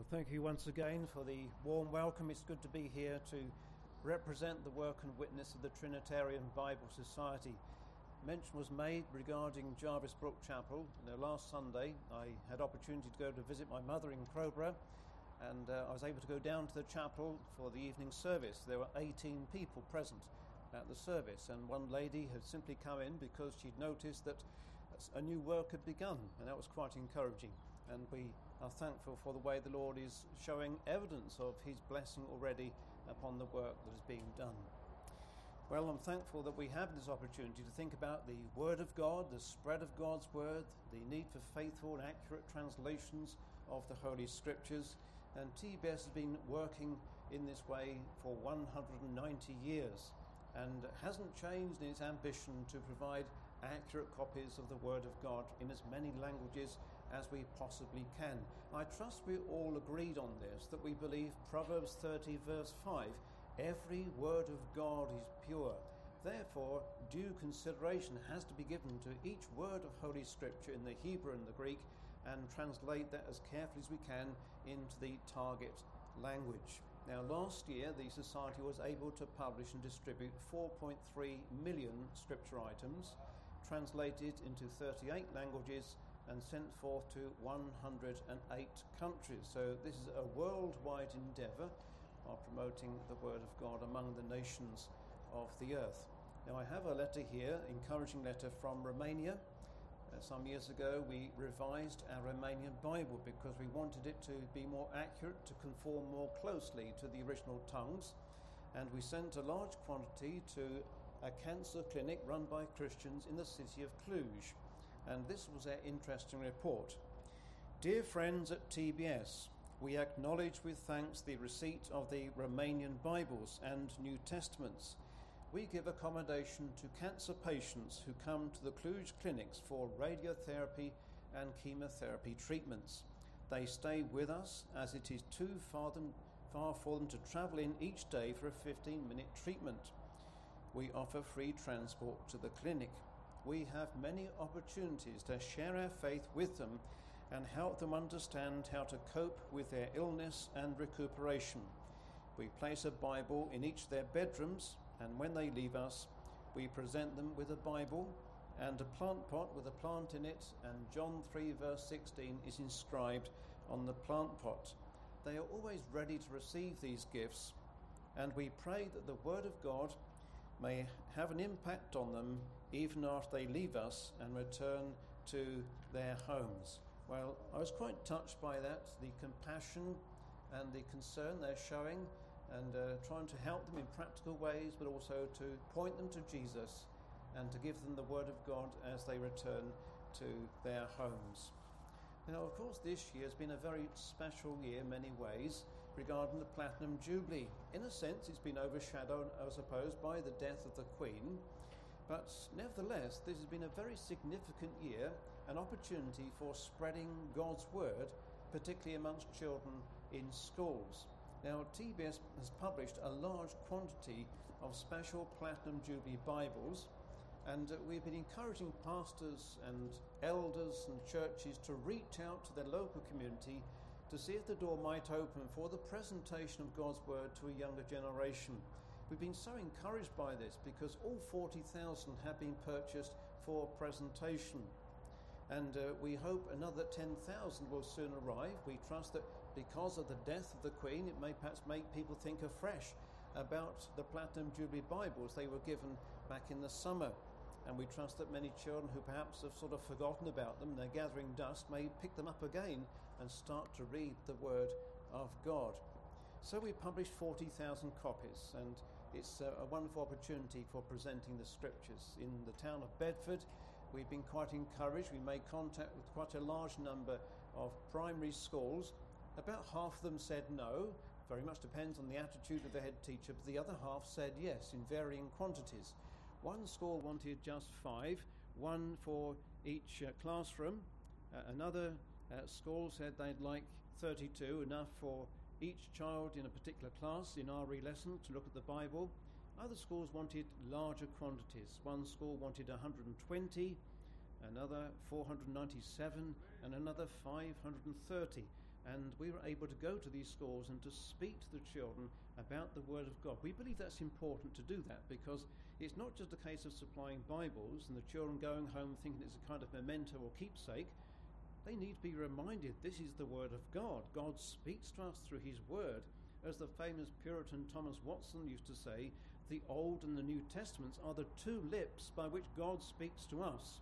Well, thank you once again for the warm welcome. It's good to be here to represent the work and witness of the Trinitarian Bible Society. Mention was made regarding Jarvis Brook Chapel. You know, last Sunday, I had opportunity to go to visit my mother in Crowborough, and uh, I was able to go down to the chapel for the evening service. There were 18 people present at the service, and one lady had simply come in because she'd noticed that a new work had begun, and that was quite encouraging. And we are thankful for the way the Lord is showing evidence of His blessing already upon the work that is being done. Well, I'm thankful that we have this opportunity to think about the Word of God, the spread of God's Word, the need for faithful and accurate translations of the Holy Scriptures. And TBS has been working in this way for 190 years and hasn't changed in its ambition to provide accurate copies of the Word of God in as many languages as we possibly can. I trust we all agreed on this that we believe Proverbs 30, verse 5 every word of God is pure. Therefore, due consideration has to be given to each word of Holy Scripture in the Hebrew and the Greek and translate that as carefully as we can into the target language. Now, last year, the Society was able to publish and distribute 4.3 million scripture items, translated into 38 languages and sent forth to 108 countries. So, this is a worldwide endeavour of promoting the Word of God among the nations of the earth. Now, I have a letter here, encouraging letter from Romania. Uh, some years ago, we revised our Romanian Bible because we wanted it to be more accurate, to conform more closely to the original tongues. And we sent a large quantity to a cancer clinic run by Christians in the city of Cluj and this was their interesting report. Dear friends at TBS, we acknowledge with thanks the receipt of the Romanian Bibles and New Testaments. We give accommodation to cancer patients who come to the Cluj clinics for radiotherapy and chemotherapy treatments. They stay with us as it is too far, them, far for them to travel in each day for a 15 minute treatment. We offer free transport to the clinic we have many opportunities to share our faith with them and help them understand how to cope with their illness and recuperation. We place a Bible in each of their bedrooms, and when they leave us, we present them with a Bible and a plant pot with a plant in it, and John 3, verse 16 is inscribed on the plant pot. They are always ready to receive these gifts, and we pray that the Word of God may have an impact on them even after they leave us and return to their homes. Well, I was quite touched by that, the compassion and the concern they're showing, and uh, trying to help them in practical ways, but also to point them to Jesus and to give them the Word of God as they return to their homes. Now, of course, this year has been a very special year in many ways regarding the Platinum Jubilee. In a sense, it's been overshadowed, I suppose, by the death of the Queen. But nevertheless, this has been a very significant year, an opportunity for spreading God's word, particularly amongst children in schools. Now, TBS has published a large quantity of special Platinum Jubilee Bibles, and we've been encouraging pastors and elders and churches to reach out to their local community to see if the door might open for the presentation of God's Word to a younger generation. We've been so encouraged by this because all 40,000 have been purchased for presentation. And uh, we hope another 10,000 will soon arrive. We trust that because of the death of the Queen, it may perhaps make people think afresh about the Platinum Jubilee Bibles they were given back in the summer. And we trust that many children who perhaps have sort of forgotten about them, they're gathering dust, may pick them up again and start to read the Word of God. So we published 40,000 copies, and it's a, wonderful opportunity for presenting the scriptures. In the town of Bedford, we've been quite encouraged. We made contact with quite a large number of primary schools. About half of them said no. Very much depends on the attitude of the head teacher, but the other half said yes in varying quantities. One school wanted just five, one for each uh, classroom. Uh, another uh, school said they'd like 32, enough for each child in a particular class in RE lesson to look at the Bible. Other schools wanted larger quantities. One school wanted 120, another 497, and another 530. and we were able to go to these schools and to speak to the children about the Word of God. We believe that's important to do that because it's not just a case of supplying Bibles and the children going home thinking it's a kind of memento or keepsake. They need to be reminded this is the Word of God. God speaks to us through His Word. As the famous Puritan Thomas Watson used to say, the Old and the New Testaments are the two lips by which God speaks to us.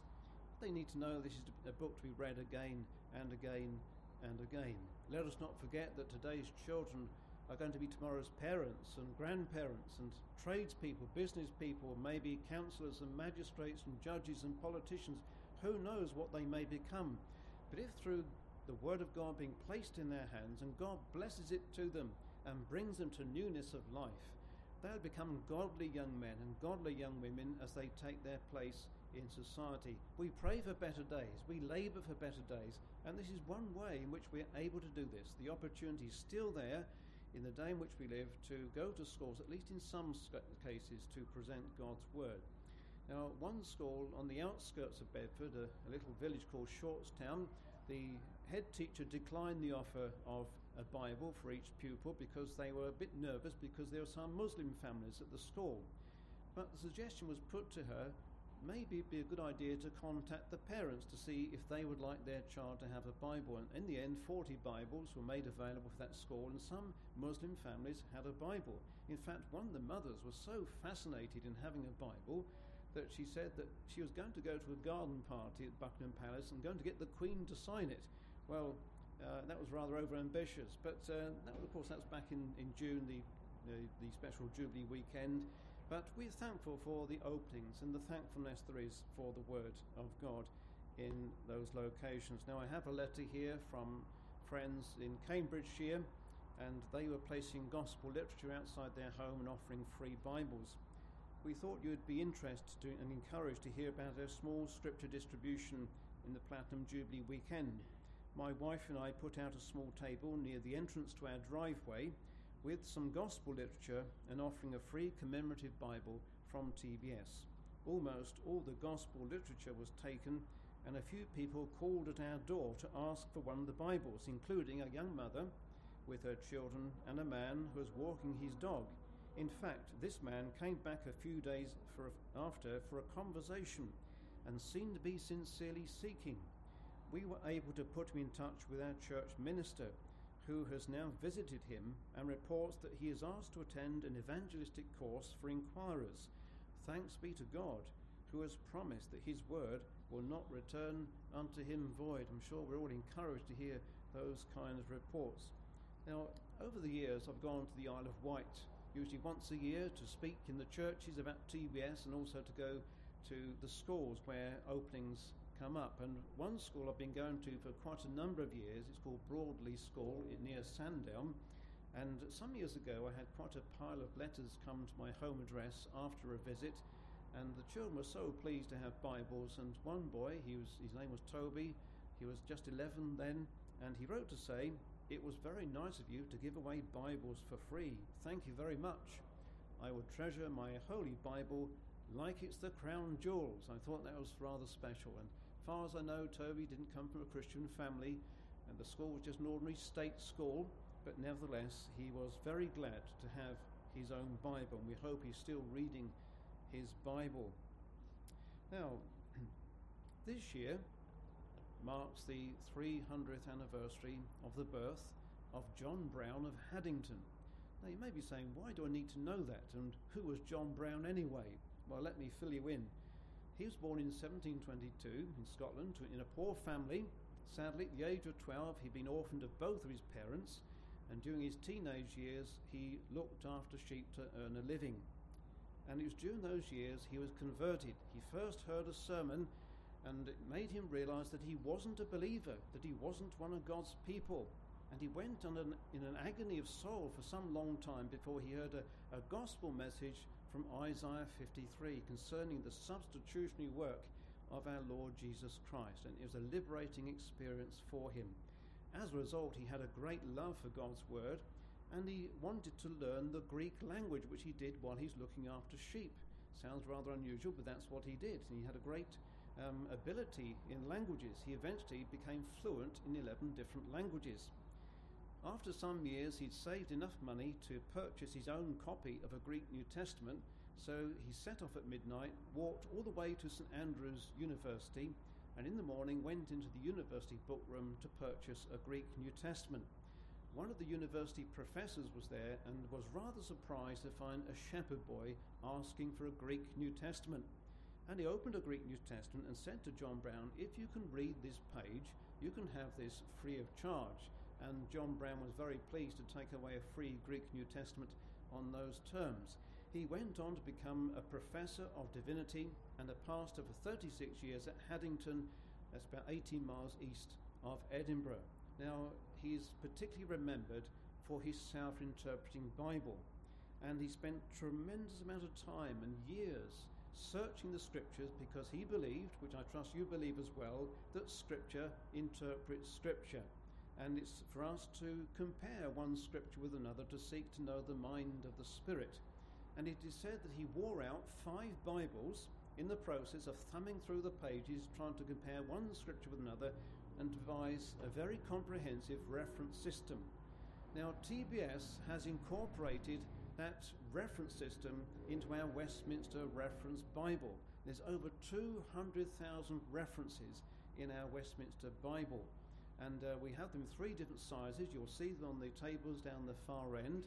They need to know this is a book to be read again and again and again. Let us not forget that today's children are going to be tomorrow's parents and grandparents and tradespeople, business people, maybe councillors and magistrates and judges and politicians. Who knows what they may become? But if through the Word of God being placed in their hands and God blesses it to them and brings them to newness of life, they'll become godly young men and godly young women as they take their place in society. We pray for better days, we labour for better days, and this is one way in which we're able to do this. The opportunity is still there in the day in which we live to go to schools, at least in some cases, to present God's Word. Now, one school on the outskirts of Bedford, a, a little village called Shortstown, the head teacher declined the offer of a Bible for each pupil because they were a bit nervous because there were some Muslim families at the school. But the suggestion was put to her maybe it'd be a good idea to contact the parents to see if they would like their child to have a Bible. And in the end, 40 Bibles were made available for that school, and some Muslim families had a Bible. In fact, one of the mothers was so fascinated in having a Bible that she said that she was going to go to a garden party at Buckingham Palace and going to get the Queen to sign it. Well, uh, that was rather overambitious, but uh, that, of course, that was back in, in June, the, the, the special Jubilee weekend. But we're thankful for the openings and the thankfulness there is for the Word of God in those locations. Now, I have a letter here from friends in Cambridgeshire, and they were placing gospel literature outside their home and offering free Bibles. We thought you'd be interested and encouraged to hear about our small scripture distribution in the Platinum Jubilee weekend. My wife and I put out a small table near the entrance to our driveway with some gospel literature and offering a free commemorative Bible from TBS. Almost all the gospel literature was taken, and a few people called at our door to ask for one of the Bibles, including a young mother with her children and a man who was walking his dog. In fact, this man came back a few days for, after for a conversation and seemed to be sincerely seeking. We were able to put him in touch with our church minister who has now visited him and reports that he is asked to attend an evangelistic course for inquirers. Thanks be to God, who has promised that his word will not return unto him void. I'm sure we're all encouraged to hear those kinds of reports. Now, over the years, I've gone to the Isle of Wight, usually once a year, to speak in the churches about TBS and also to go to the schools where openings come up. And one school I've been going to for quite a number of years, it's called Broadlea School near Sandown. And some years ago, I had quite a pile of letters come to my home address after a visit, and the children were so pleased to have Bibles. And one boy, he was, his name was Toby, he was just 11 then, and he wrote to say, It was very nice of you to give away Bibles for free. Thank you very much. I would treasure my Holy Bible like it's the crown jewels. I thought that was rather special. And far as I know, Toby didn't come from a Christian family, and the school was just an ordinary state school, but nevertheless, he was very glad to have his own Bible, and we hope he's still reading his Bible. Now, this year marks the 300th anniversary of the birth of John Brown of Haddington. Now, you may be saying, why do I need to know that? And who was John Brown anyway? Well, let me fill you in. He was born in 1722 in Scotland in a poor family. Sadly, at the age of 12, he'd been orphaned of both of his parents, and during his teenage years, he looked after sheep to earn a living. And it was during those years he was converted. He first heard a sermon, and it made him realize that he wasn't a believer, that he wasn't one of God's people. And he went on an, in an agony of soul for some long time before he heard a, a gospel message from Isaiah 53 concerning the substitutionary work of our Lord Jesus Christ, and it was a liberating experience for him. As a result, he had a great love for God's word, and he wanted to learn the Greek language, which he did while he's looking after sheep. Sounds rather unusual, but that's what he did. He had a great um, ability in languages. He eventually became fluent in 11 different languages. After some years, he'd saved enough money to purchase his own copy of a Greek New Testament, so he set off at midnight, walked all the way to St Andrews University, and in the morning went into the university book room to purchase a Greek New Testament. One of the university professors was there and was rather surprised to find a shepherd boy asking for a Greek New Testament. And he opened a Greek New Testament and said to John Brown, If you can read this page, you can have this free of charge and John Brown was very pleased to take away a free Greek New Testament on those terms. He went on to become a professor of divinity and a pastor for 36 years at Haddington, that's about 18 miles east of Edinburgh. Now, he's particularly remembered for his self interpreting Bible, and he spent tremendous amount of time and years searching the scriptures because he believed, which I trust you believe as well, that scripture interprets scripture and it's for us to compare one scripture with another to seek to know the mind of the Spirit. And it is said that he wore out five Bibles in the process of thumbing through the pages, trying to compare one scripture with another and devise a very comprehensive reference system. Now, TBS has incorporated that reference system into our Westminster Reference Bible. There's over 200,000 references in our Westminster Bible and uh, we have them three different sizes. You'll see them on the tables down the far end,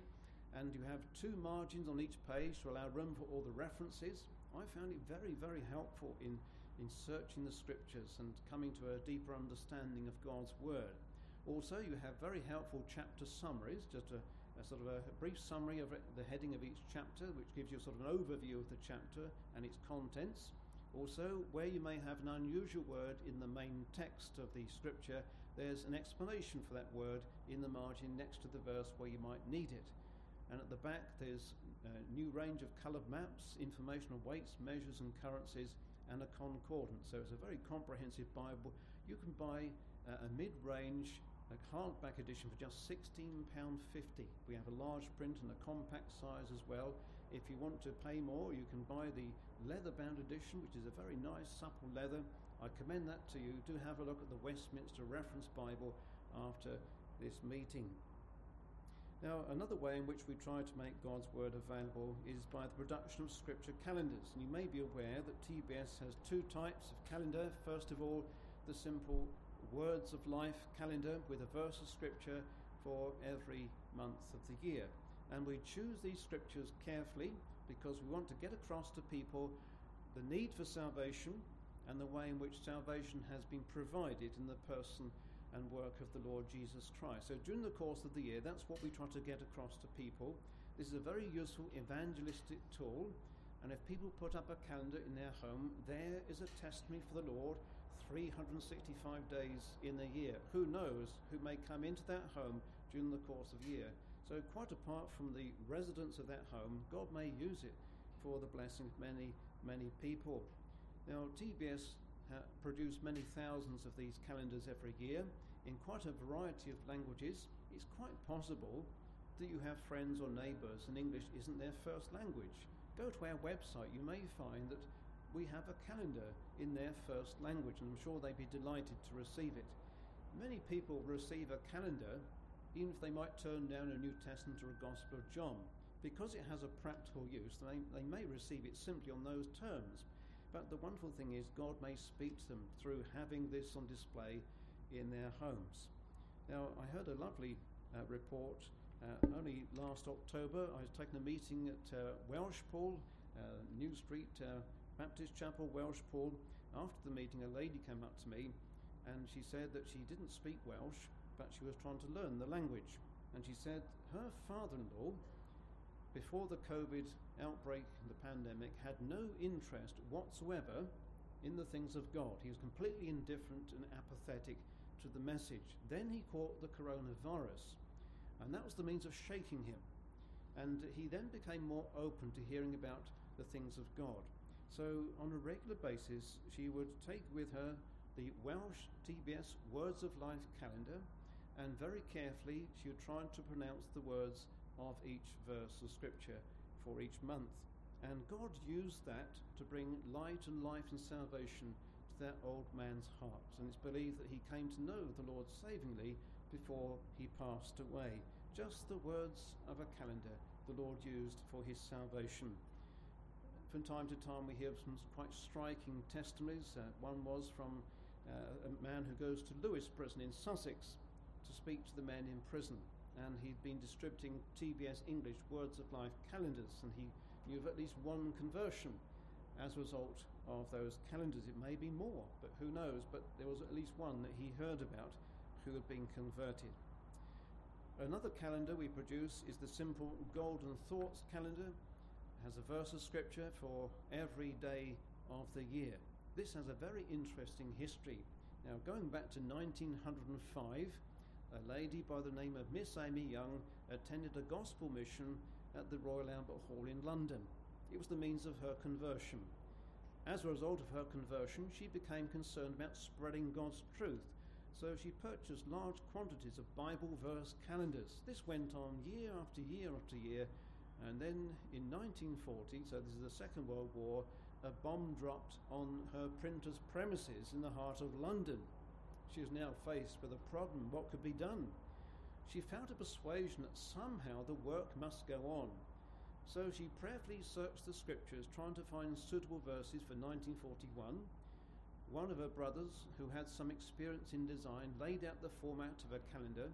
and you have two margins on each page to allow room for all the references. I found it very, very helpful in, in searching the scriptures and coming to a deeper understanding of God's Word. Also, you have very helpful chapter summaries, just a, a sort of a brief summary of the heading of each chapter, which gives you sort of an overview of the chapter and its contents. Also, where you may have an unusual word in the main text of the scripture, there's an explanation for that word in the margin next to the verse where you might need it. And at the back, there's a new range of coloured maps, information on weights, measures, and currencies, and a concordance. So it's a very comprehensive Bible. You can buy uh, a mid range a hardback edition for just £16.50. We have a large print and a compact size as well. If you want to pay more, you can buy the leather bound edition, which is a very nice, supple leather. I commend that to you. Do have a look at the Westminster Reference Bible after this meeting. Now, another way in which we try to make God's Word available is by the production of Scripture calendars. And you may be aware that TBS has two types of calendar. First of all, the simple Words of Life calendar with a verse of Scripture for every month of the year. And we choose these scriptures carefully because we want to get across to people the need for salvation and the way in which salvation has been provided in the person and work of the Lord Jesus Christ. So during the course of the year, that's what we try to get across to people. This is a very useful evangelistic tool. And if people put up a calendar in their home, there is a testimony for the Lord 365 days in a year. Who knows who may come into that home during the course of the year. So, quite apart from the residents of that home, God may use it for the blessing of many, many people. Now, TBS ha- produce many thousands of these calendars every year in quite a variety of languages. It's quite possible that you have friends or neighbours and English isn't their first language. Go to our website, you may find that we have a calendar in their first language, and I'm sure they'd be delighted to receive it. Many people receive a calendar even if they might turn down a New Testament or a Gospel of John. Because it has a practical use, they, they may receive it simply on those terms. But the wonderful thing is, God may speak to them through having this on display in their homes. Now, I heard a lovely uh, report uh, only last October. I was taking a meeting at uh, Welshpool, uh, New Street uh, Baptist Chapel, Welshpool. After the meeting, a lady came up to me and she said that she didn't speak Welsh but she was trying to learn the language. And she said her father in law, before the COVID outbreak, and the pandemic, had no interest whatsoever in the things of God. He was completely indifferent and apathetic to the message. Then he caught the coronavirus, and that was the means of shaking him. And he then became more open to hearing about the things of God. So, on a regular basis, she would take with her the Welsh TBS Words of Life calendar and very carefully she would try to pronounce the words of each verse of Scripture for each month. And God used that to bring light and life and salvation to that old man's heart. And it's believed that he came to know the Lord savingly before he passed away. Just the words of a calendar the Lord used for his salvation. From time to time, we hear some quite striking testimonies. Uh, one was from uh, a man who goes to Lewes Prison in Sussex to speak to the men in prison. And he'd been distributing TBS English Words of Life calendars, and he knew of at least one conversion as a result of those calendars. It may be more, but who knows? But there was at least one that he heard about who had been converted. Another calendar we produce is the simple Golden Thoughts calendar. It has a verse of scripture for every day of the year. This has a very interesting history. Now, going back to 1905, a lady by the name of Miss Amy Young attended a gospel mission at the Royal Albert Hall in London. It was the means of her conversion. As a result of her conversion, she became concerned about spreading God's truth, so she purchased large quantities of Bible verse calendars. This went on year after year after year, and then in 1940, so this is the Second World War, a bomb dropped on her printer's premises in the heart of London. She was now faced with a problem. What could be done? She felt a persuasion that somehow the work must go on. So she prayerfully searched the scriptures, trying to find suitable verses for 1941. One of her brothers, who had some experience in design, laid out the format of a calendar.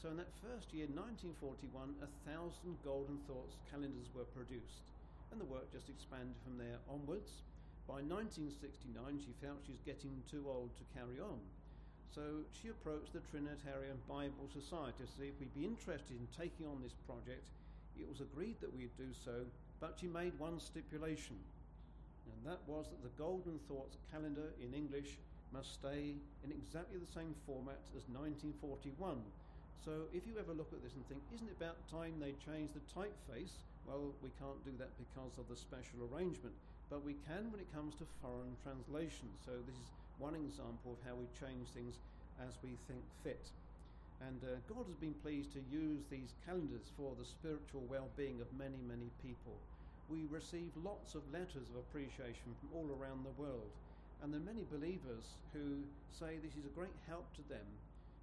So in that first year, 1941, a thousand Golden Thoughts calendars were produced, and the work just expanded from there onwards. By 1969, she felt she was getting too old to carry on. So she approached the Trinitarian Bible Society to see if we'd be interested in taking on this project. It was agreed that we'd do so, but she made one stipulation, and that was that the Golden Thoughts calendar in English must stay in exactly the same format as 1941. So if you ever look at this and think, isn't it about time they changed the typeface? Well, we can't do that because of the special arrangement, but we can when it comes to foreign translation. So this is one example of how we change things as we think fit. And uh, God has been pleased to use these calendars for the spiritual well being of many, many people. We receive lots of letters of appreciation from all around the world. And there are many believers who say this is a great help to them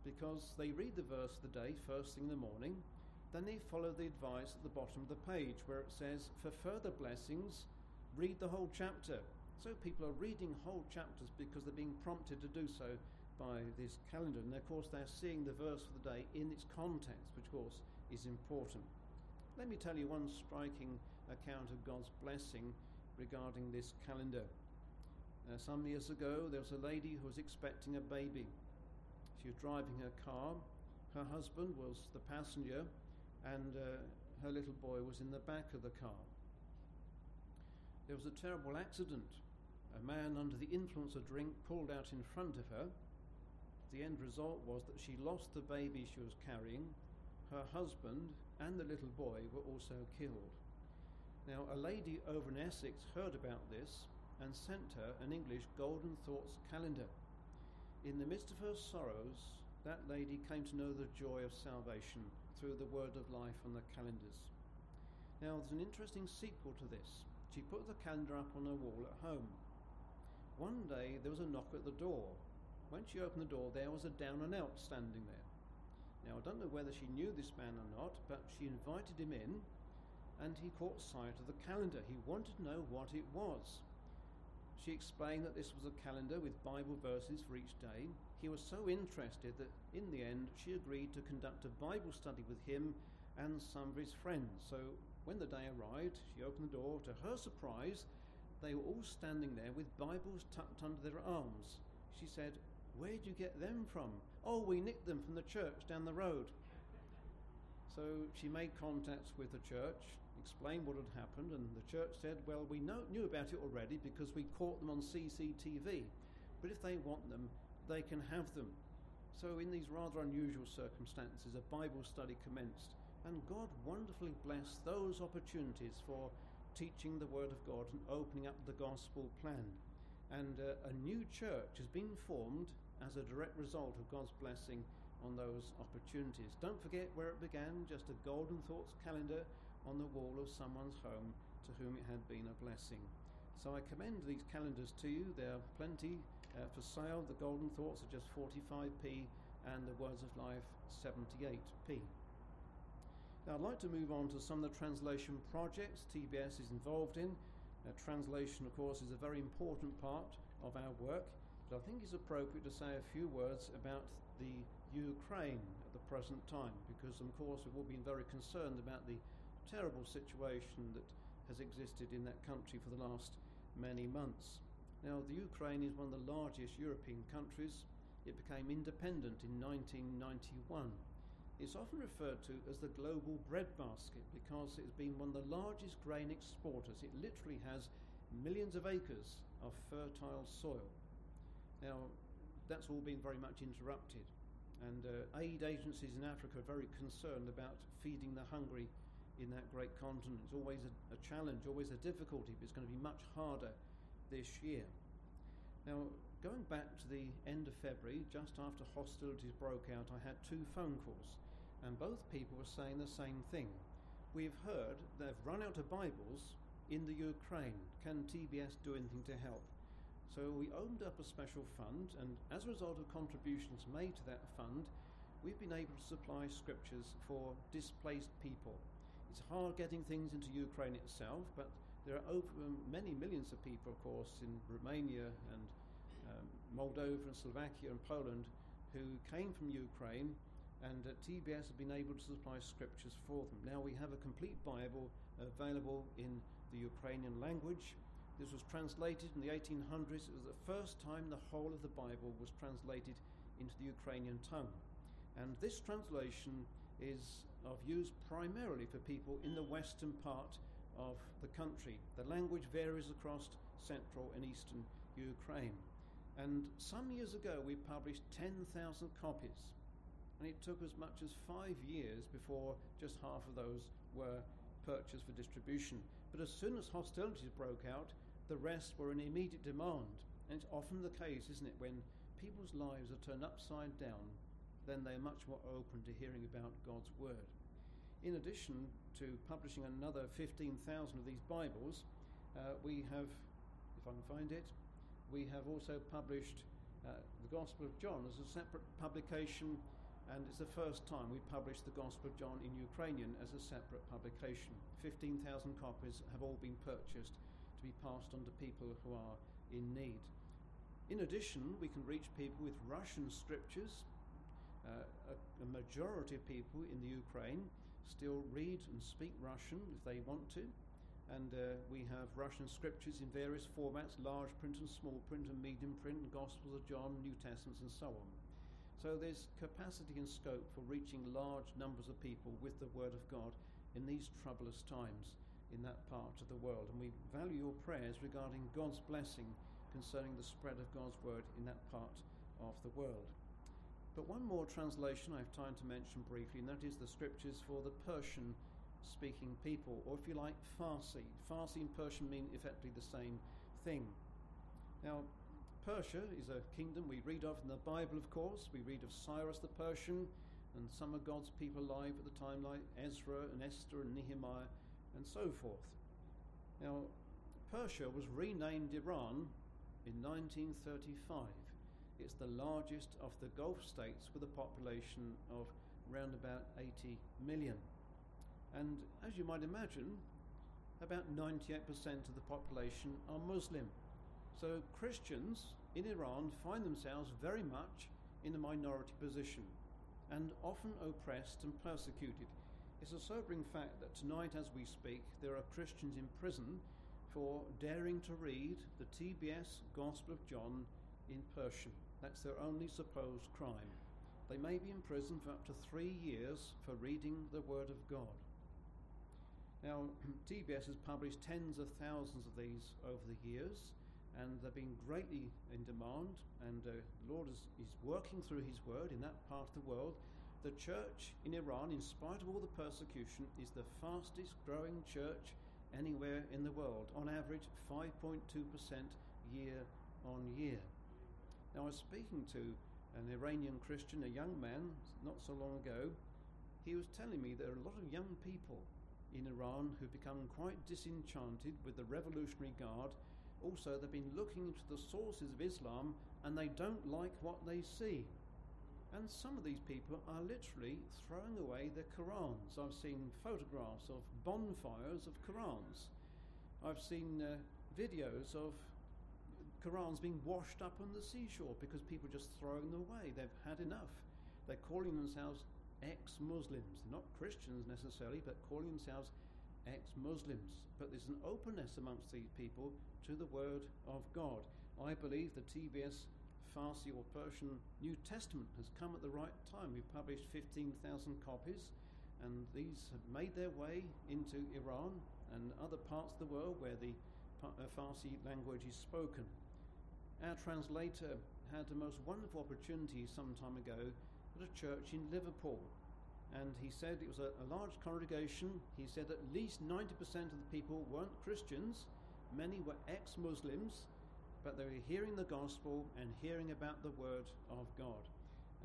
because they read the verse of the day first thing in the morning, then they follow the advice at the bottom of the page where it says, For further blessings, read the whole chapter. So people are reading whole chapters because they're being prompted to do so by this calendar. And of course, they're seeing the verse for the day in its context, which of course is important. Let me tell you one striking account of God's blessing regarding this calendar. Uh, some years ago, there was a lady who was expecting a baby. She was driving her car. Her husband was the passenger, and uh, her little boy was in the back of the car. There was a terrible accident a man under the influence of drink pulled out in front of her. The end result was that she lost the baby she was carrying, her husband and the little boy were also killed. Now, a lady over in Essex heard about this and sent her an English Golden Thoughts calendar. In the midst of her sorrows, that lady came to know the joy of salvation through the word of life on the calendars. Now, there's an interesting sequel to this. She put the calendar up on her wall at home. One day there was a knock at the door. When she opened the door, there was a down and out standing there. Now, I don't know whether she knew this man or not, but she invited him in and he caught sight of the calendar. He wanted to know what it was. She explained that this was a calendar with Bible verses for each day. He was so interested that in the end she agreed to conduct a Bible study with him and some of his friends. So when the day arrived, she opened the door. To her surprise, they were all standing there with Bibles tucked under their arms. She said, Where'd you get them from? Oh, we nicked them from the church down the road. So she made contacts with the church, explained what had happened, and the church said, Well, we know, knew about it already because we caught them on CCTV. But if they want them, they can have them. So, in these rather unusual circumstances, a Bible study commenced, and God wonderfully blessed those opportunities for teaching the Word of God and opening up the gospel plan. And uh, a new church has been formed as a direct result of God's blessing on those opportunities. Don't forget where it began just a Golden Thoughts calendar on the wall of someone's home to whom it had been a blessing. So I commend these calendars to you. There are plenty uh, for sale. The Golden Thoughts are just 45p and the Words of Life 78p. Now, I'd like to move on to some of the translation projects TBS is involved in. Uh, translation, of course, is a very important part of our work, but I think it's appropriate to say a few words about the Ukraine at the present time, because, of course, we've all been very concerned about the terrible situation that has existed in that country for the last many months. Now, the Ukraine is one of the largest European countries. It became independent in 1991. It's often referred to as the global breadbasket because it's been one of the largest grain exporters. It literally has millions of acres of fertile soil. Now, that's all been very much interrupted, and uh, aid agencies in Africa are very concerned about feeding the hungry in that great continent. It's always a, a challenge, always a difficulty, but it's going to be much harder this year. Now, going back to the end of February, just after hostilities broke out, I had two phone calls and both people were saying the same thing. We've heard they've run out of Bibles in the Ukraine. Can TBS do anything to help? So we opened up a special fund, and as a result of contributions made to that fund, we've been able to supply scriptures for displaced people. It's hard getting things into Ukraine itself, but there are over many millions of people, of course, in Romania and um, Moldova and Slovakia and Poland who came from Ukraine and uh, TBS have been able to supply scriptures for them. Now we have a complete Bible available in the Ukrainian language. This was translated in the 1800s. It was the first time the whole of the Bible was translated into the Ukrainian tongue. And this translation is of use primarily for people in the western part of the country. The language varies across central and eastern Ukraine. And some years ago, we published 10,000 copies and it took as much as five years before just half of those were purchased for distribution. But as soon as hostilities broke out, the rest were in immediate demand. And it's often the case, isn't it, when people's lives are turned upside down, then they're much more open to hearing about God's Word. In addition to publishing another 15,000 of these Bibles, uh, we have, if I can find it, we have also published uh, the Gospel of John as a separate publication and it's the first time we published the Gospel of John in Ukrainian as a separate publication. 15,000 copies have all been purchased to be passed on to people who are in need. In addition, we can reach people with Russian scriptures. Uh, a, a majority of people in the Ukraine still read and speak Russian if they want to. And uh, we have Russian scriptures in various formats large print and small print and medium print, and Gospels of John, New Testaments, and so on. So there's capacity and scope for reaching large numbers of people with the Word of God in these troublous times in that part of the world. And we value your prayers regarding God's blessing concerning the spread of God's Word in that part of the world. But one more translation I have time to mention briefly, and that is the scriptures for the Persian speaking people, or if you like, Farsi. Farsi and Persian mean effectively the same thing. Now, Persia is a kingdom we read of in the Bible, of course. We read of Cyrus the Persian and some of God's people alive at the time, like Ezra and Esther and Nehemiah and so forth. Now, Persia was renamed Iran in 1935. It's the largest of the Gulf states with a population of around about 80 million. And as you might imagine, about 98% of the population are Muslim. So Christians in Iran find themselves very much in a minority position and often oppressed and persecuted. It's a sobering fact that tonight, as we speak, there are Christians in prison for daring to read the TBS Gospel of John in Persian. That's their only supposed crime. They may be in prison for up to three years for reading the Word of God. Now, TBS has published tens of thousands of these over the years and they've been greatly in demand. And uh, the Lord is, is working through His word in that part of the world. The church in Iran, in spite of all the persecution, is the fastest growing church anywhere in the world, on average 5.2% year on year. Now, I was speaking to an Iranian Christian, a young man, not so long ago. He was telling me there are a lot of young people in Iran who've become quite disenchanted with the Revolutionary Guard also they've been looking into the sources of Islam and they don't like what they see. And some of these people are literally throwing away their Qurans. I've seen photographs of bonfires of Qurans. I've seen uh, videos of Qurans being washed up on the seashore because people are just throwing them away. They've had enough. They're calling themselves ex Muslims. Not Christians necessarily, but calling themselves ex Muslims. But there's an openness amongst these people to the Word of God. I believe the TBS Farsi or Persian New Testament has come at the right time. We've published 15,000 copies, and these have made their way into Iran and other parts of the world where the uh, Farsi language is spoken. Our translator had the most wonderful opportunity some time ago at a church in Liverpool. And he said it was a, a large congregation. He said at least 90% of the people weren't Christians, many were ex Muslims, but they were hearing the gospel and hearing about the word of God.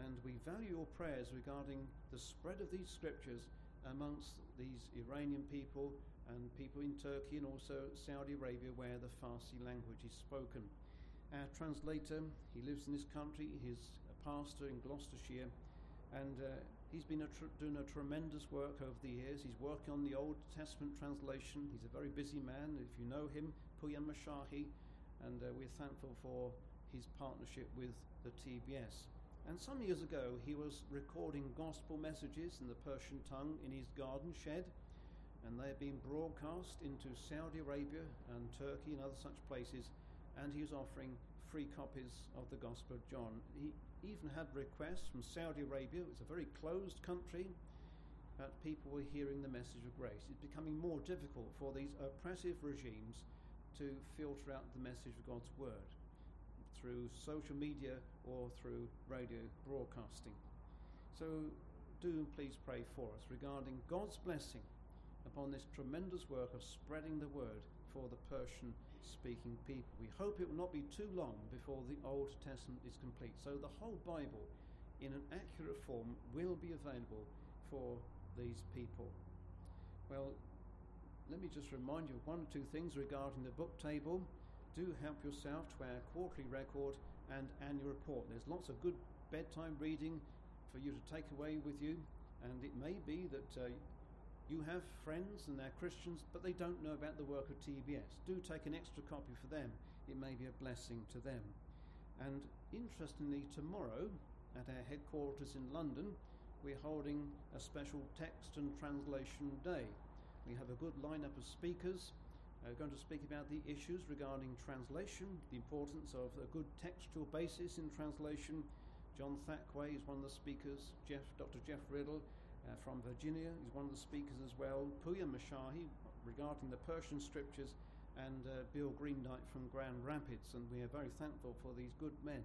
And we value your prayers regarding the spread of these scriptures amongst these Iranian people and people in Turkey and also Saudi Arabia where the Farsi language is spoken. Our translator, he lives in this country, he's a pastor in Gloucestershire, and uh, he's been a tr- doing a tremendous work over the years. He's working on the Old Testament translation. He's a very busy man. If you know him, Puyan Mashahi, and uh, we're thankful for his partnership with the TBS. And some years ago, he was recording gospel messages in the Persian tongue in his garden shed, and they have been broadcast into Saudi Arabia and Turkey and other such places, and he was offering free copies of the Gospel of John. He even had requests from Saudi Arabia, it's a very closed country, that people were hearing the message of grace. It's becoming more difficult for these oppressive regimes to filter out the message of God's Word through social media or through radio broadcasting. So do please pray for us regarding God's blessing upon this tremendous work of spreading the word for the Persian speaking people. We hope it will not be too long before the Old Testament is complete. So the whole Bible in an accurate form will be available for these people. Well, let me just remind you of one or two things regarding the book table. Do help yourself to our quarterly record and annual report. There's lots of good bedtime reading for you to take away with you, and it may be that uh, you have friends and they're Christians, but they don't know about the work of TBS. Do take an extra copy for them. It may be a blessing to them. And interestingly, tomorrow at our headquarters in London, we're holding a special text and translation day. We have a good lineup of speakers. Uh, going to speak about the issues regarding translation, the importance of a good textual basis in translation. John Thackway is one of the speakers. Jeff, Dr. Jeff Riddle uh, from Virginia is one of the speakers as well. Puya Mashahi regarding the Persian scriptures, and uh, Bill Greenlight from Grand Rapids. And we are very thankful for these good men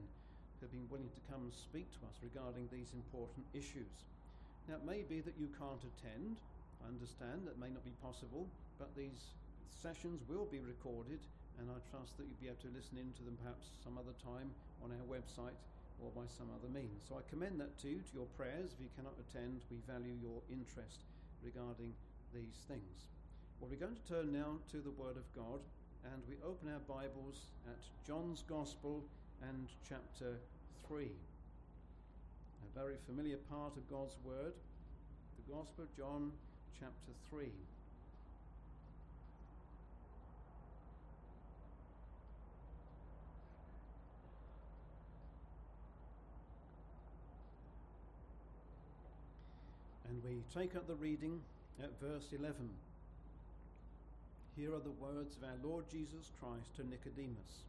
who have been willing to come and speak to us regarding these important issues. Now, it may be that you can't attend. I understand that may not be possible, but these sessions will be recorded, and I trust that you'll be able to listen in to them perhaps some other time on our website or by some other means. So I commend that to you, to your prayers. If you cannot attend, we value your interest regarding these things. Well, we're going to turn now to the Word of God, and we open our Bibles at John's Gospel and chapter 3. A very familiar part of God's Word, the Gospel of John chapter 3. And we take up the reading at verse 11. Here are the words of our Lord Jesus Christ to Nicodemus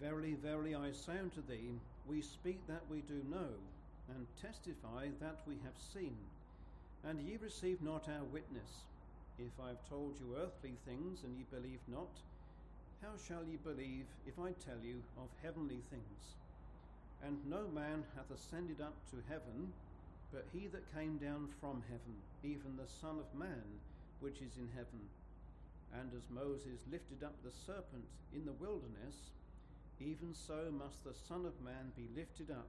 Verily, verily, I say unto thee, we speak that we do know, and testify that we have seen and ye receive not our witness. If I have told you earthly things, and ye believe not, how shall ye believe if I tell you of heavenly things? And no man hath ascended up to heaven, but he that came down from heaven, even the Son of Man, which is in heaven. And as Moses lifted up the serpent in the wilderness, even so must the Son of Man be lifted up,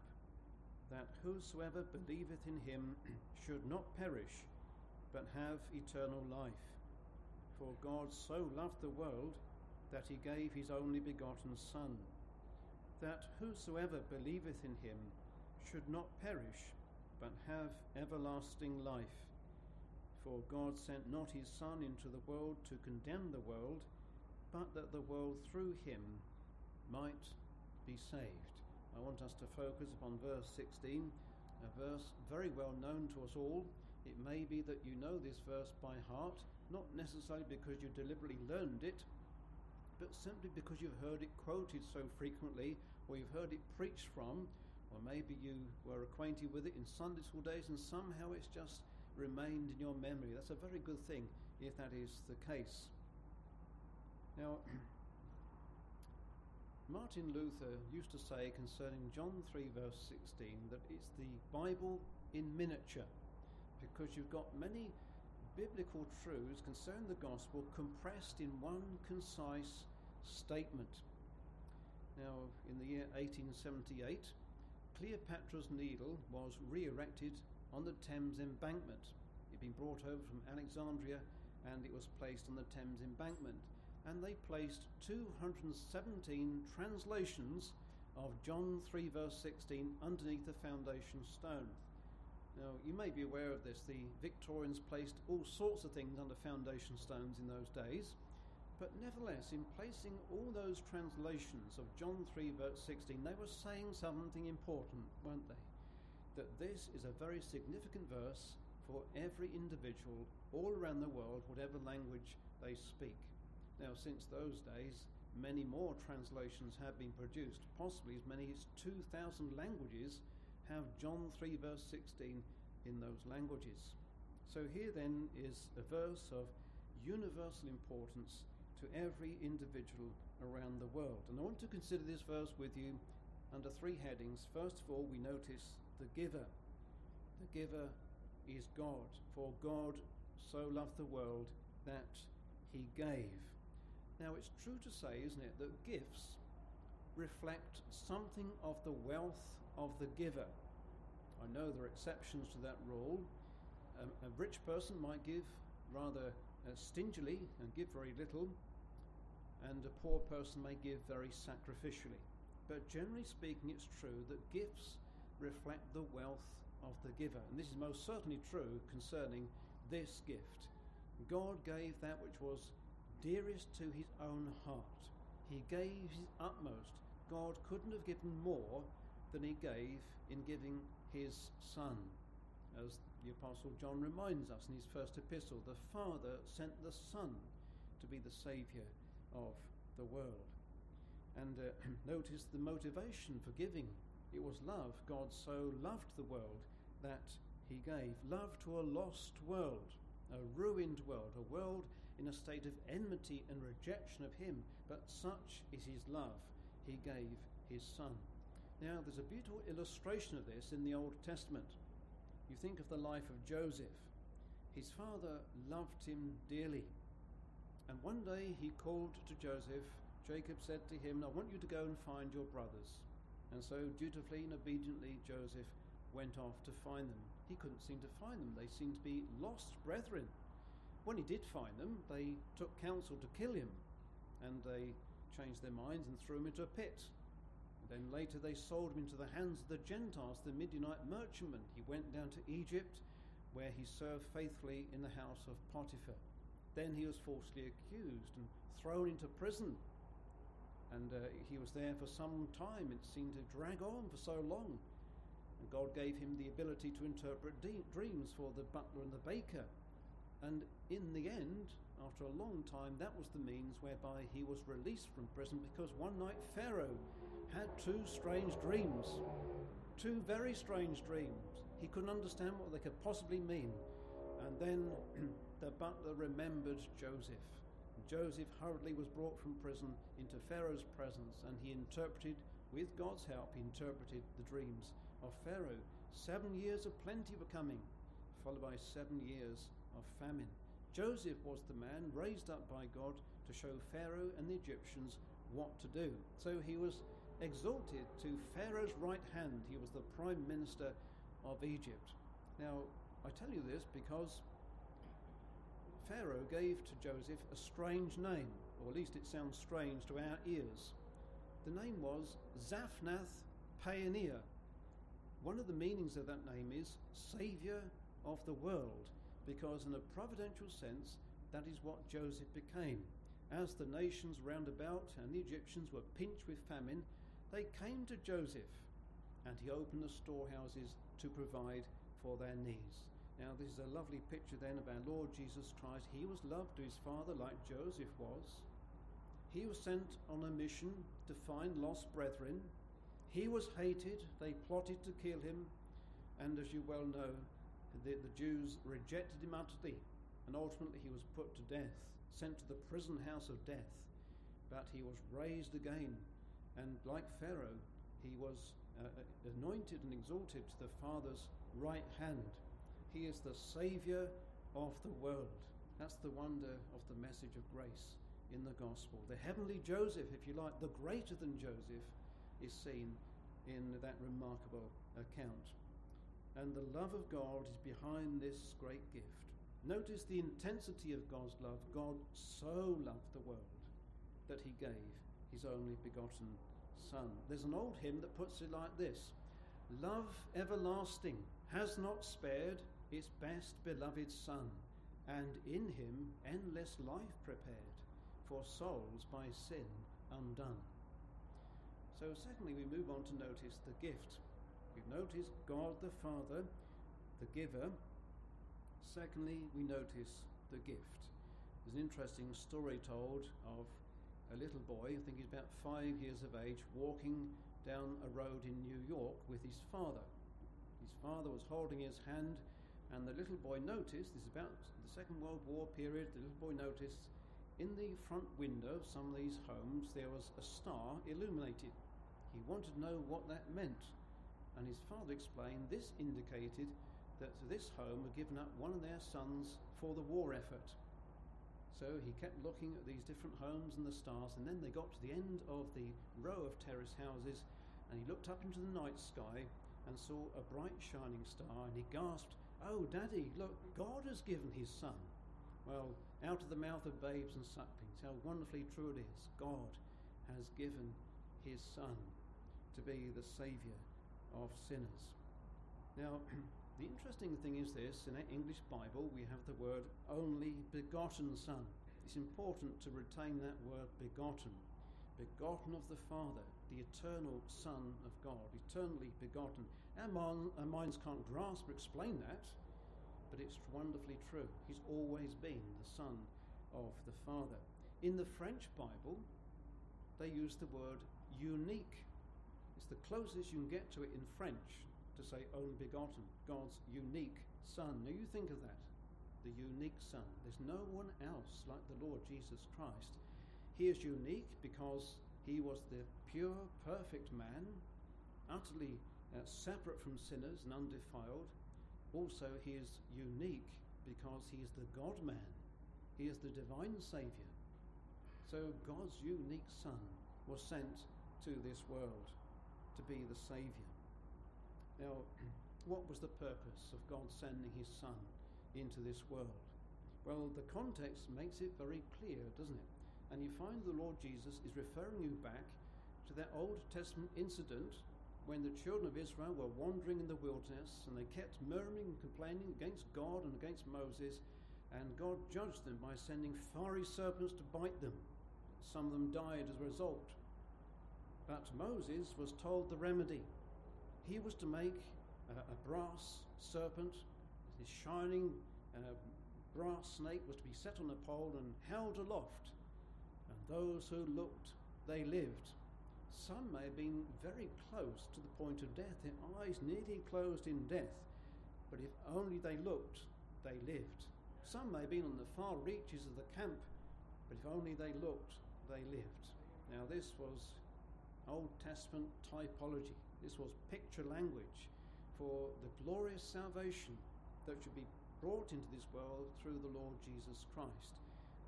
that whosoever believeth in him should not perish, but have eternal life. For God so loved the world that he gave his only begotten Son, that whosoever believeth in him should not perish, but have everlasting life. For God sent not his Son into the world to condemn the world, but that the world through him might be saved. I want us to focus upon verse 16, a verse very well known to us all. It may be that you know this verse by heart, not necessarily because you deliberately learned it, but simply because you've heard it quoted so frequently, or you've heard it preached from, or maybe you were acquainted with it in Sunday school days and somehow it's just remained in your memory. That's a very good thing if that is the case. Now, Martin Luther used to say concerning John 3, verse 16, that it's the Bible in miniature because you've got many biblical truths concerning the gospel compressed in one concise statement. Now, in the year 1878, Cleopatra's Needle was re erected on the Thames embankment. It had been brought over from Alexandria and it was placed on the Thames embankment. And they placed 217 translations of John 3, verse 16, underneath the foundation stone. Now, you may be aware of this. The Victorians placed all sorts of things under foundation stones in those days. But nevertheless, in placing all those translations of John 3, verse 16, they were saying something important, weren't they? That this is a very significant verse for every individual all around the world, whatever language they speak. Now, since those days, many more translations have been produced. Possibly as many as 2,000 languages have John 3, verse 16 in those languages. So here then is a verse of universal importance to every individual around the world. And I want to consider this verse with you under three headings. First of all, we notice the giver. The giver is God, for God so loved the world that he gave. Now, it's true to say, isn't it, that gifts reflect something of the wealth of the giver. I know there are exceptions to that rule. Um, a rich person might give rather uh, stingily and give very little, and a poor person may give very sacrificially. But generally speaking, it's true that gifts reflect the wealth of the giver. And this is most certainly true concerning this gift. God gave that which was dearest to his own heart. He gave his utmost. God couldn't have given more than he gave in giving his Son. As the Apostle John reminds us in his first epistle, the Father sent the Son to be the Saviour of the world. And uh, notice the motivation for giving. It was love. God so loved the world that he gave. Love to a lost world, a ruined world, a world in a state of enmity and rejection of him. But such is his love. He gave his Son. Now, there's a beautiful illustration of this in the Old Testament. You think of the life of Joseph. His father loved him dearly. And one day he called to Joseph. Jacob said to him, I want you to go and find your brothers. And so, dutifully and obediently, Joseph went off to find them. He couldn't seem to find them. They seemed to be lost brethren. When he did find them, they took counsel to kill him. And they changed their minds and threw him into a pit. Then later they sold him into the hands of the Gentiles, the Midianite merchantmen. He went down to Egypt, where he served faithfully in the house of Potiphar. Then he was falsely accused and thrown into prison. And uh, he was there for some time. It seemed to drag on for so long. And God gave him the ability to interpret de- dreams for the butler and the baker. And in the end, after a long time, that was the means whereby he was released from prison because one night Pharaoh had two strange dreams. Two very strange dreams. He couldn't understand what they could possibly mean. And then the butler remembered Joseph. Joseph hurriedly was brought from prison into Pharaoh's presence, and he interpreted, with God's help, he interpreted the dreams of Pharaoh. Seven years of plenty were coming, followed by seven years of famine. Joseph was the man raised up by God to show Pharaoh and the Egyptians what to do. So he was exalted to Pharaoh's right hand. He was the prime minister of Egypt. Now, I tell you this because Pharaoh gave to Joseph a strange name, or at least it sounds strange to our ears. The name was Zaphnath Paaneah. one of the meanings of that name is Saviour of the world, because in a providential sense, that is what Joseph became. As the nations round about and the Egyptians were pinched with famine, they came to Joseph, and he opened the storehouses to provide for their needs. Now, this is a lovely picture then of our Lord Jesus Christ. He was loved to his Father like Joseph was. He was sent on a mission to find lost brethren. He was hated. They plotted to kill him. And as you well know, the, the Jews rejected him utterly. And ultimately, he was put to death, sent to the prison house of death. But he was raised again. And like Pharaoh, he was uh, anointed and exalted to the Father's right hand. He is the Saviour of the world. That's the wonder of the message of grace in the gospel. The heavenly Joseph, if you like, the greater than Joseph, is seen in that remarkable account. And the love of God is behind this great gift. Notice the intensity of God's love. God so loved the world that he gave his only begotten Son. There's an old hymn that puts it like this Love everlasting has not spared its best beloved Son, and in him endless life prepared for souls by sin undone. So, secondly, we move on to notice the gift. We've noticed God the Father, the giver. Secondly, we notice the gift. There's an interesting story told of a little boy, I think he's about five years of age, walking down a road in New York with his father. His father was holding his hand and the little boy noticed, this is about the Second World War period, the little boy noticed in the front window of some of these homes there was a star illuminated. He wanted to know what that meant. And his father explained this indicated that this home had given up one of their sons for the war effort. So he kept looking at these different homes and the stars, and then they got to the end of the row of terrace houses, and he looked up into the night sky and saw a bright shining star, and he gasped, Oh, Daddy, look, God has given his Son. Well, out of the mouth of babes and sucklings, how wonderfully true it is. God has given his Son to be the Saviour of sinners. Now, the interesting thing is this in our English Bible, we have the word only begotten Son. It's important to retain that word begotten. Begotten of the Father, the eternal Son of God, eternally begotten. Our, mon- our minds can't grasp or explain that, but it's wonderfully true. He's always been the Son of the Father. In the French Bible, they use the word unique. It's the closest you can get to it in French to say only begotten, God's unique Son. Now you think of that, the unique Son. There's no one else like the Lord Jesus Christ. He is unique because he was the pure, perfect man, utterly uh, separate from sinners and undefiled. Also, he is unique because he is the God man, he is the divine Saviour. So, God's unique Son was sent to this world to be the Saviour. Now, what was the purpose of God sending his Son into this world? Well, the context makes it very clear, doesn't it? And you find the Lord Jesus is referring you back to that Old Testament incident when the children of Israel were wandering in the wilderness and they kept murmuring and complaining against God and against Moses, and God judged them by sending fiery serpents to bite them. Some of them died as a result. But Moses was told the remedy. He was to make a, a brass serpent, his shining uh, brass snake was to be set on a pole and held aloft. And those who looked, they lived. Some may have been very close to the point of death, their eyes nearly closed in death, but if only they looked, they lived. Some may have been on the far reaches of the camp, but if only they looked, they lived. Now, this was Old Testament typology, this was picture language for the glorious salvation that should be brought into this world through the Lord Jesus Christ.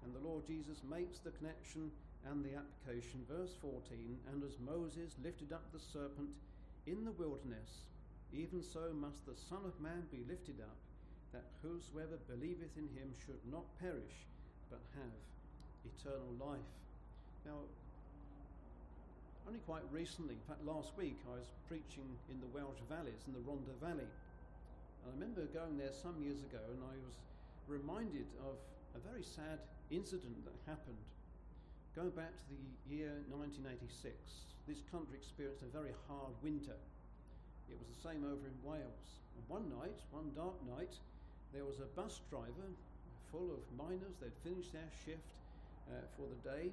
And the Lord Jesus makes the connection and the application. Verse 14 And as Moses lifted up the serpent in the wilderness, even so must the Son of Man be lifted up, that whosoever believeth in him should not perish, but have eternal life. Now, only quite recently, in fact, last week, I was preaching in the Welsh valleys, in the Rhondda Valley. And I remember going there some years ago and I was reminded of a very sad incident that happened. Going back to the year 1986, this country experienced a very hard winter. It was the same over in Wales. And one night, one dark night, there was a bus driver full of miners. They'd finished their shift uh, for the day,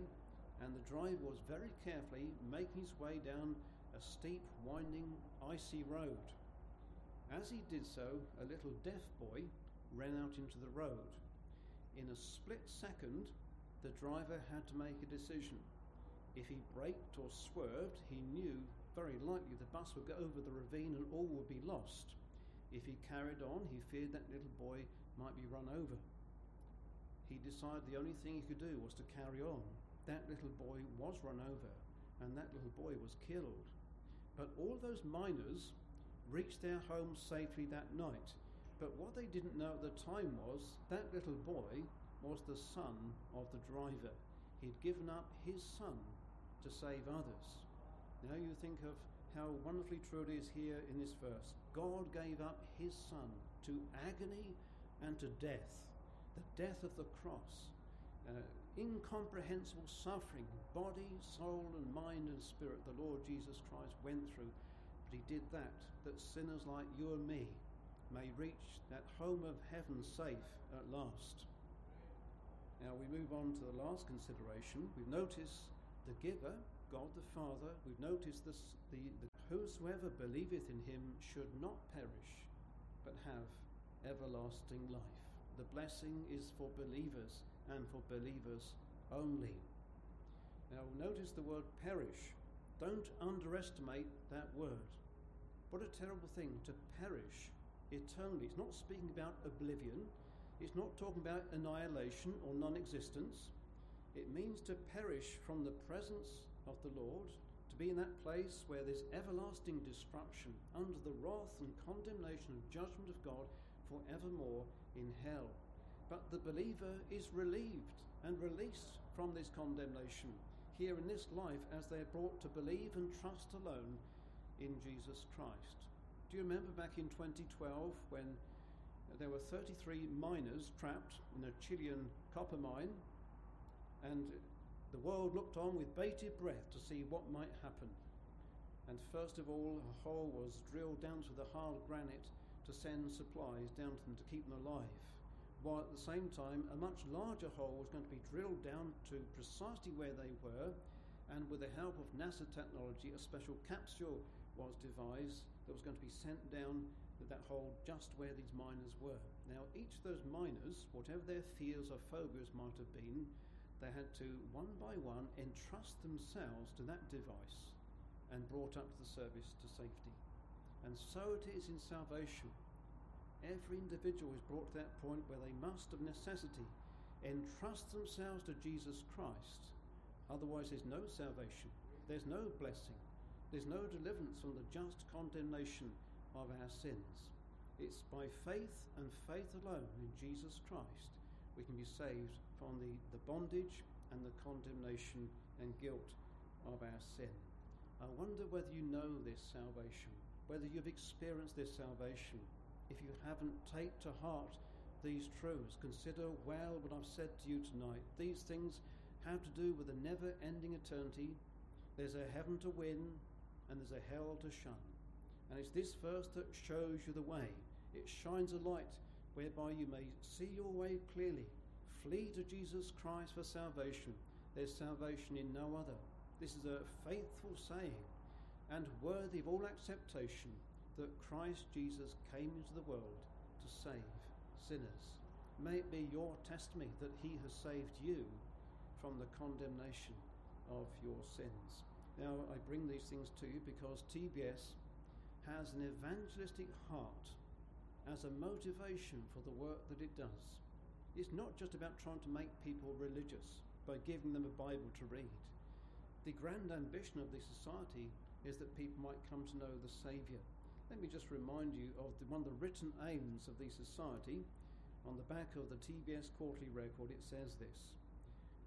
and the driver was very carefully making his way down a steep, winding, icy road. As he did so, a little deaf boy ran out into the road. In a split second, the driver had to make a decision. If he braked or swerved, he knew very likely the bus would go over the ravine and all would be lost. If he carried on, he feared that little boy might be run over. He decided the only thing he could do was to carry on that little boy was run over and that little boy was killed. But all those miners reached their homes safely that night. But what they didn't know at the time was that little boy was the son of the driver. He'd given up his son to save others. Now you think of how wonderfully true it is here in this verse. God gave up his son to agony and to death, the death of the cross. Uh, incomprehensible suffering, body, soul, and mind and spirit, the Lord Jesus Christ went through. But he did that, that sinners like you and me may reach that home of heaven safe at last. Now we move on to the last consideration. We've noticed the giver, God the Father. We've noticed this, the, the whosoever believeth in him should not perish, but have everlasting life. The blessing is for believers and for believers only. Now, notice the word perish. Don't underestimate that word. What a terrible thing to perish eternally. It's not speaking about oblivion, it's not talking about annihilation or non existence. It means to perish from the presence of the Lord, to be in that place where there's everlasting destruction under the wrath and condemnation and judgment of God forevermore in hell. But the believer is relieved and released from this condemnation here in this life as they are brought to believe and trust alone in Jesus Christ. Do you remember back in 2012 when there were 33 miners trapped in a Chilean copper mine and the world looked on with bated breath to see what might happen. And first of all, a hole was drilled down to the hard granite to send supplies down to them to keep them alive while at the same time a much larger hole was going to be drilled down to precisely where they were, and with the help of NASA technology, a special capsule was devised that was going to be sent down to that hole just where these miners were. Now, each of those miners, whatever their fears or phobias might have been, they had to, one by one, entrust themselves to that device and brought up to the service to safety. And so it is in salvation every individual is brought to that point where they must, of necessity, entrust themselves to Jesus Christ. Otherwise, there's no salvation, there's no blessing, there's no deliverance from the just condemnation of our sins. It's by faith and faith alone in Jesus Christ we can be saved from the, the bondage and the condemnation and guilt of our sin. I wonder whether you know this salvation, whether you've experienced this salvation if you haven't take to heart these truths. Consider well what I've said to you tonight. These things have to do with a never ending eternity. There's a heaven to win and there's a hell to shun. And it's this verse that shows you the way. It shines a light whereby you may see your way clearly. Flee to Jesus Christ for salvation. There's salvation in no other. This is a faithful saying and worthy of all acceptation that Christ Jesus came into the world to save sinners. May it be your testimony that he has saved you from the condemnation of your sins. Now, I bring these things to you because TBS has an evangelistic heart as a motivation for the work that it does. It's not just about trying to make people religious by giving them a Bible to read. The grand ambition of the society is that people might come to know the Saviour let me just remind you of the, one of the written aims of the society. On the back of the TBS quarterly record, it says this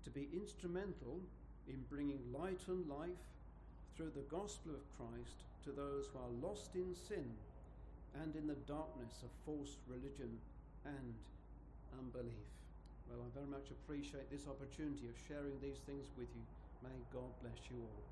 To be instrumental in bringing light and life through the gospel of Christ to those who are lost in sin and in the darkness of false religion and unbelief. Well, I very much appreciate this opportunity of sharing these things with you. May God bless you all.